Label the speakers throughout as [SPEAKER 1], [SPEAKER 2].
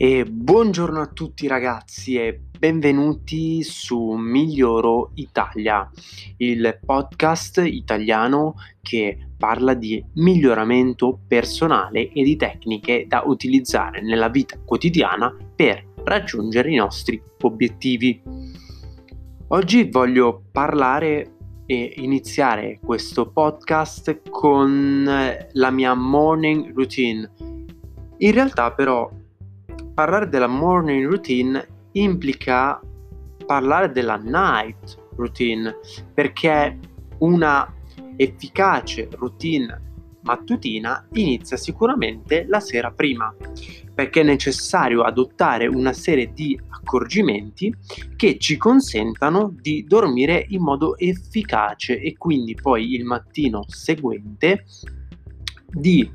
[SPEAKER 1] E buongiorno a tutti ragazzi e benvenuti su Miglioro Italia, il podcast italiano che parla di miglioramento personale e di tecniche da utilizzare nella vita quotidiana per raggiungere i nostri obiettivi. Oggi voglio parlare e iniziare questo podcast con la mia morning routine. In realtà però parlare della morning routine implica parlare della night routine perché una efficace routine mattutina inizia sicuramente la sera prima perché è necessario adottare una serie di accorgimenti che ci consentano di dormire in modo efficace e quindi poi il mattino seguente di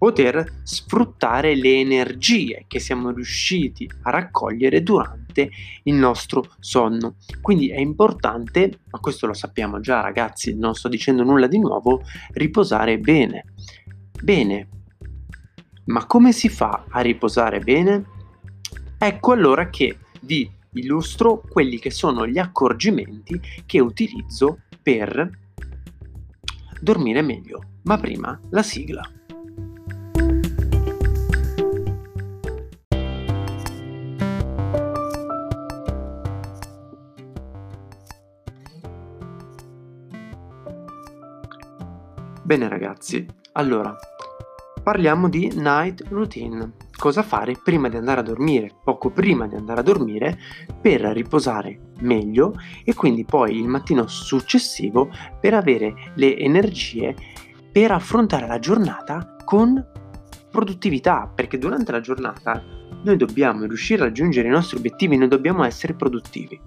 [SPEAKER 1] poter sfruttare le energie che siamo riusciti a raccogliere durante il nostro sonno. Quindi è importante, ma questo lo sappiamo già ragazzi, non sto dicendo nulla di nuovo, riposare bene. Bene, ma come si fa a riposare bene? Ecco allora che vi illustro quelli che sono gli accorgimenti che utilizzo per dormire meglio. Ma prima la sigla. Bene ragazzi, allora parliamo di night routine. Cosa fare prima di andare a dormire, poco prima di andare a dormire, per riposare meglio e quindi poi il mattino successivo per avere le energie per affrontare la giornata con produttività, perché durante la giornata noi dobbiamo riuscire a raggiungere i nostri obiettivi, noi dobbiamo essere produttivi.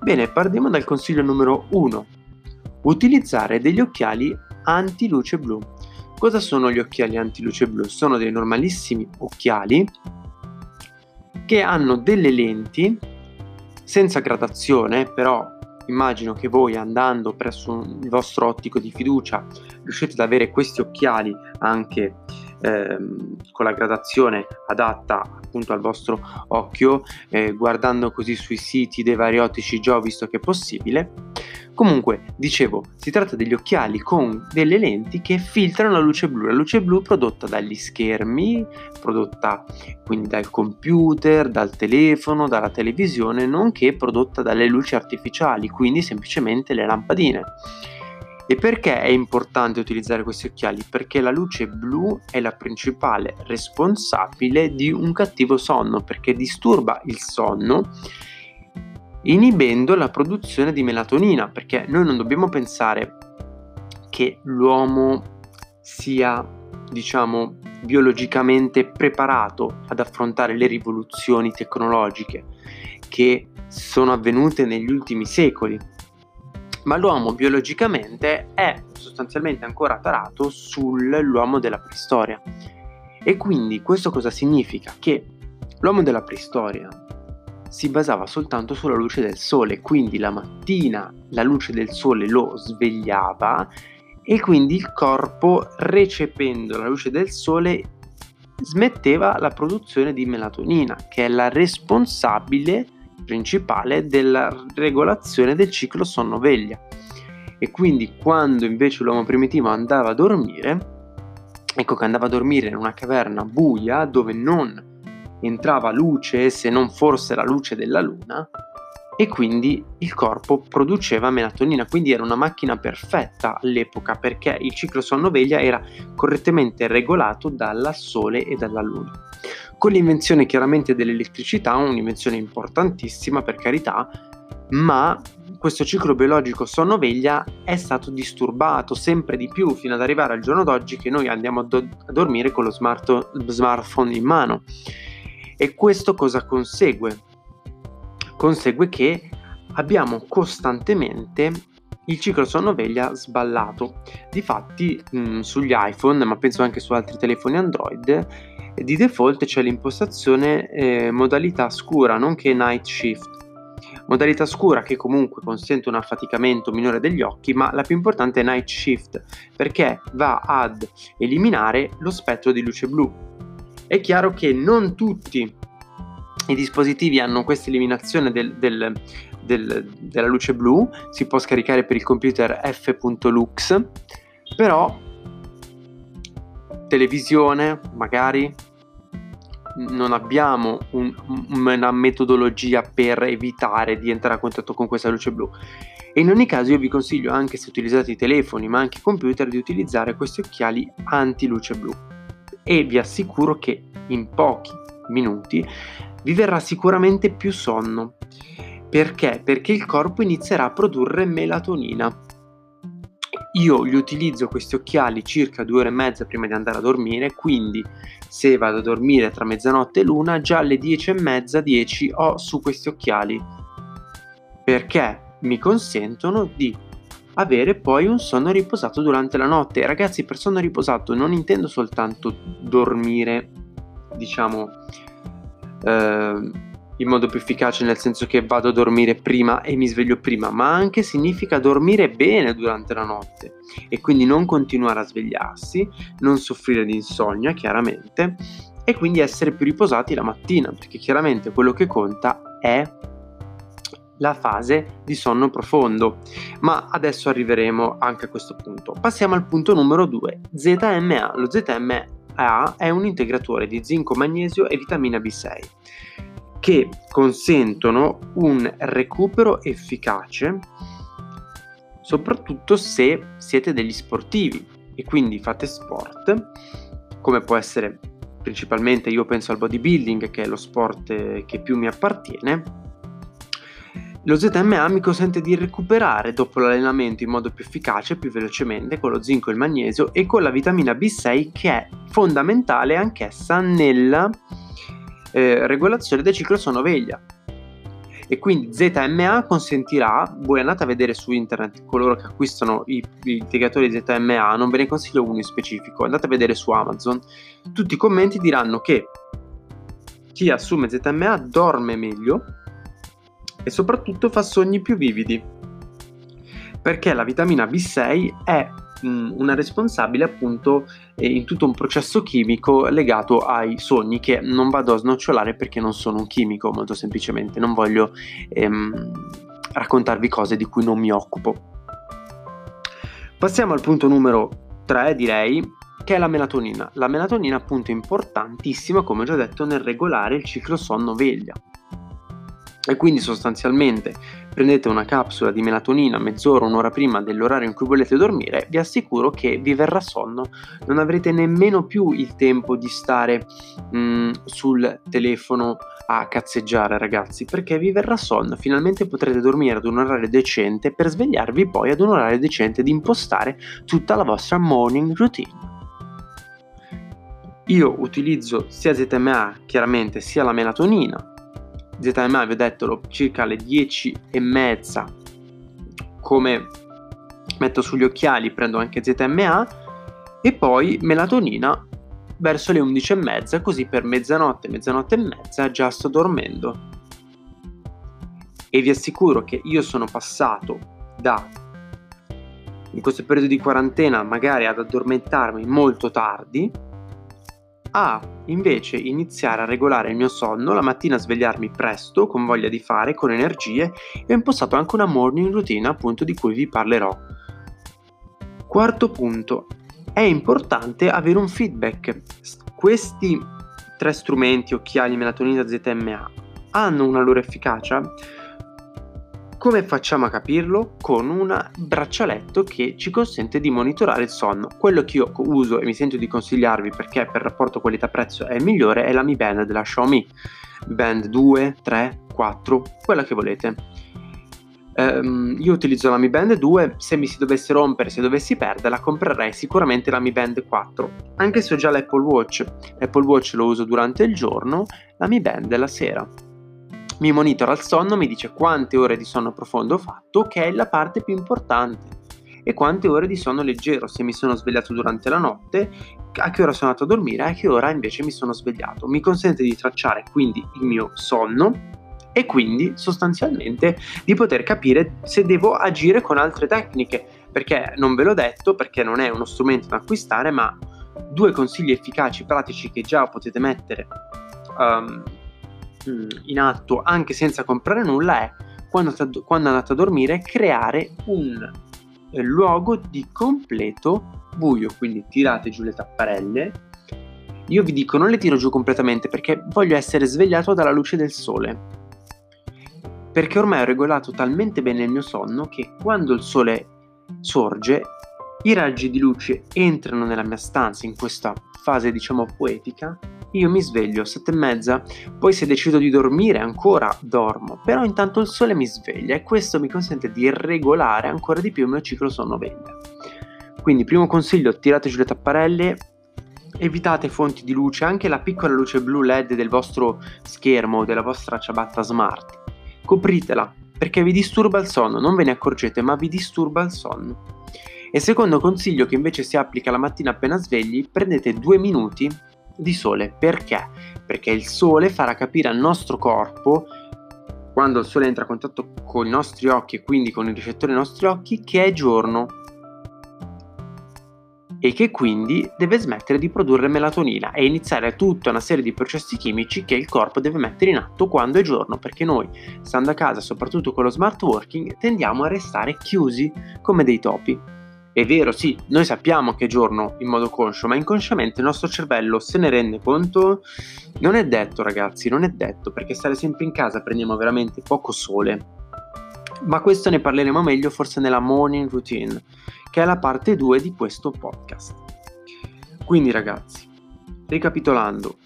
[SPEAKER 1] Bene, partiamo dal consiglio numero 1. Utilizzare degli occhiali anti-luce blu. Cosa sono gli occhiali anti-luce blu? Sono dei normalissimi occhiali che hanno delle lenti senza gradazione, però immagino che voi andando presso il vostro ottico di fiducia riuscite ad avere questi occhiali anche ehm, con la gradazione adatta appunto al vostro occhio, eh, guardando così sui siti dei vari ottici già ho visto che è possibile. Comunque, dicevo, si tratta degli occhiali con delle lenti che filtrano la luce blu, la luce blu prodotta dagli schermi, prodotta quindi dal computer, dal telefono, dalla televisione, nonché prodotta dalle luci artificiali, quindi semplicemente le lampadine. E perché è importante utilizzare questi occhiali? Perché la luce blu è la principale responsabile di un cattivo sonno, perché disturba il sonno inibendo la produzione di melatonina, perché noi non dobbiamo pensare che l'uomo sia, diciamo, biologicamente preparato ad affrontare le rivoluzioni tecnologiche che sono avvenute negli ultimi secoli ma l'uomo biologicamente è sostanzialmente ancora tarato sull'uomo della preistoria. E quindi questo cosa significa? Che l'uomo della preistoria si basava soltanto sulla luce del sole, quindi la mattina la luce del sole lo svegliava e quindi il corpo recependo la luce del sole smetteva la produzione di melatonina, che è la responsabile principale della regolazione del ciclo sonno-veglia. E quindi quando invece l'uomo primitivo andava a dormire, ecco che andava a dormire in una caverna buia dove non entrava luce se non forse la luce della luna, e quindi il corpo produceva melatonina, quindi era una macchina perfetta all'epoca perché il ciclo sonno-veglia era correttamente regolato dal sole e dalla luna. Con l'invenzione chiaramente dell'elettricità, un'invenzione importantissima per carità, ma questo ciclo biologico sonno-veglia è stato disturbato sempre di più fino ad arrivare al giorno d'oggi che noi andiamo a, do- a dormire con lo smart- smartphone in mano. E questo cosa consegue? consegue che abbiamo costantemente il ciclo sonno-veglia sballato. Difatti mh, mm, sugli iPhone, ma penso anche su altri telefoni Android, di default c'è l'impostazione eh, modalità scura, nonché night shift. Modalità scura che comunque consente un affaticamento minore degli occhi, ma la più importante è night shift perché va ad eliminare lo spettro di luce blu. È chiaro che non tutti i dispositivi hanno questa eliminazione del, del, del, della luce blu, si può scaricare per il computer f.lux, però televisione magari non abbiamo un, una metodologia per evitare di entrare a contatto con questa luce blu. E in ogni caso io vi consiglio anche se utilizzate i telefoni ma anche i computer di utilizzare questi occhiali anti luce blu e vi assicuro che in pochi minuti vi verrà sicuramente più sonno. Perché? Perché il corpo inizierà a produrre melatonina. Io li utilizzo questi occhiali circa due ore e mezza prima di andare a dormire, quindi se vado a dormire tra mezzanotte e l'una, già alle dieci e mezza, dieci ho su questi occhiali. Perché mi consentono di avere poi un sonno riposato durante la notte. Ragazzi, per sonno riposato non intendo soltanto dormire, diciamo, eh, in modo più efficace, nel senso che vado a dormire prima e mi sveglio prima, ma anche significa dormire bene durante la notte e quindi non continuare a svegliarsi, non soffrire di insonnia, chiaramente, e quindi essere più riposati la mattina, perché chiaramente quello che conta è la fase di sonno profondo. Ma adesso arriveremo anche a questo punto. Passiamo al punto numero 2, ZMA. Lo ZMA è un integratore di zinco, magnesio e vitamina B6 che consentono un recupero efficace soprattutto se siete degli sportivi e quindi fate sport come può essere principalmente io penso al bodybuilding che è lo sport che più mi appartiene lo ZMA mi consente di recuperare dopo l'allenamento in modo più efficace, più velocemente, con lo zinco e il magnesio e con la vitamina B6 che è fondamentale anch'essa nella eh, regolazione del ciclo sonno-veglia. E quindi ZMA consentirà, voi andate a vedere su internet coloro che acquistano i, i integratori ZMA, non ve ne consiglio uno in specifico, andate a vedere su Amazon, tutti i commenti diranno che chi assume ZMA dorme meglio e soprattutto fa sogni più vividi, perché la vitamina B6 è mh, una responsabile appunto eh, in tutto un processo chimico legato ai sogni che non vado a snocciolare perché non sono un chimico, molto semplicemente, non voglio ehm, raccontarvi cose di cui non mi occupo. Passiamo al punto numero 3, direi, che è la melatonina. La melatonina appunto è importantissima, come ho già detto, nel regolare il ciclo sonno-veglia. E quindi sostanzialmente prendete una capsula di melatonina mezz'ora, un'ora prima dell'orario in cui volete dormire, vi assicuro che vi verrà sonno. Non avrete nemmeno più il tempo di stare mh, mm, sul telefono a cazzeggiare, ragazzi, perché vi verrà sonno. Finalmente potrete dormire ad un orario decente per svegliarvi poi ad un orario decente di impostare tutta la vostra morning routine. Io utilizzo sia ZMA chiaramente sia la melatonina ZMA vi ho detto circa alle 10 e mezza come metto sugli occhiali prendo anche ZMA e poi melatonina verso le 11 e mezza così per mezzanotte, mezzanotte e mezza già sto dormendo. E vi assicuro che io sono passato da in questo periodo di quarantena magari ad addormentarmi molto tardi a invece iniziare a regolare il mio sonno, la mattina svegliarmi presto, con voglia di fare, con energie e ho impostato anche una morning routine appunto di cui vi parlerò. Quarto punto, è importante avere un feedback. Questi tre strumenti, occhiali, melatonina, ZMA, hanno una loro efficacia? Come facciamo a capirlo? Con un braccialetto che ci consente di monitorare il sonno. Quello che io uso e mi sento di consigliarvi perché per rapporto qualità-prezzo è il migliore è la Mi Band della Xiaomi. Band 2, 3, 4, quella che volete. Um, io utilizzo la Mi Band 2, se mi si dovesse rompere, se dovessi perderla, comprerei sicuramente la Mi Band 4, anche se ho già l'Apple Watch. L'Apple Watch lo uso durante il giorno, la Mi Band la sera mi monitora il sonno, mi dice quante ore di sonno profondo ho fatto, che è la parte più importante, e quante ore di sonno leggero, se mi sono svegliato durante la notte, a che ora sono andato a dormire, a che ora invece mi sono svegliato. Mi consente di tracciare quindi il mio sonno e quindi sostanzialmente di poter capire se devo agire con altre tecniche, perché non ve l'ho detto, perché non è uno strumento da acquistare, ma due consigli efficaci, pratici che già potete mettere um, mm, in atto anche senza comprare nulla è quando, quando andate a dormire creare un eh, luogo di completo buio, quindi tirate giù le tapparelle. Io vi dico non le tiro giù completamente perché voglio essere svegliato dalla luce del sole. Perché ormai ho regolato talmente bene il mio sonno che quando il sole sorge, i raggi di luce entrano nella mia stanza in questa fase diciamo poetica io mi sveglio sette e mezza, poi se decido di dormire ancora dormo, però intanto il sole mi sveglia e questo mi consente di regolare ancora di più il mio ciclo sonno-veglia. Quindi primo consiglio, tirate giù le tapparelle, evitate fonti di luce, anche la piccola luce blu LED del vostro schermo o della vostra ciabatta smart. Copritela, perché vi disturba il sonno, non ve ne accorgete, ma vi disturba il sonno. E secondo consiglio che invece si applica la mattina appena svegli, prendete due minuti di sole. Perché? Perché il sole farà capire al nostro corpo, quando il sole entra a contatto con i nostri occhi e quindi con i ricettori dei nostri occhi, che è giorno e che quindi deve smettere di produrre melatonina e iniziare tutta una serie di processi chimici che il corpo deve mettere in atto quando è giorno, perché noi, stando a casa, soprattutto con lo smart working, tendiamo a restare chiusi come dei topi. È vero, sì, noi sappiamo che giorno in modo conscio, ma inconsciamente il nostro cervello se ne rende conto? Non è detto, ragazzi, non è detto, perché stare sempre in casa prendiamo veramente poco sole. Ma questo ne parleremo meglio forse nella morning routine, che è la parte 2 di questo podcast. Quindi, ragazzi, ricapitolando,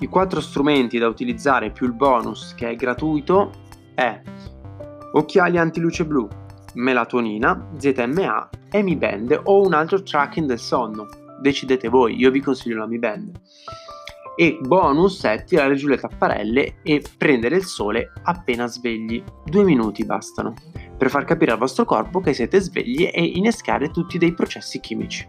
[SPEAKER 1] i quattro strumenti da utilizzare più il bonus che è gratuito è occhiali antiluce blu, melatonina, ZMA e Mi Band o un altro tracking del sonno. Decidete voi, io vi consiglio la Mi Band. E bonus è tirare giù le tapparelle e prendere il sole appena svegli. Due minuti bastano per far capire al vostro corpo che siete svegli e innescare tutti dei processi chimici.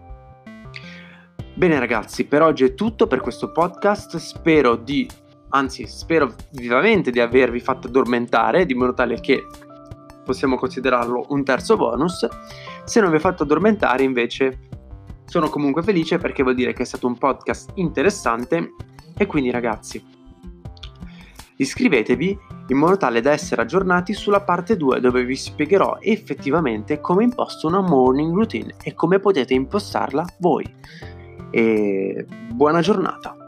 [SPEAKER 1] Bene ragazzi, per oggi è tutto per questo podcast, spero di, anzi spero vivamente di avervi fatto addormentare, di modo tale che possiamo considerarlo un terzo bonus. Se non vi ha fatto addormentare invece sono comunque felice perché vuol dire che è stato un podcast interessante e quindi ragazzi iscrivetevi in modo tale da essere aggiornati sulla parte 2 dove vi spiegherò effettivamente come imposto una morning routine e come potete impostarla voi. E buona giornata!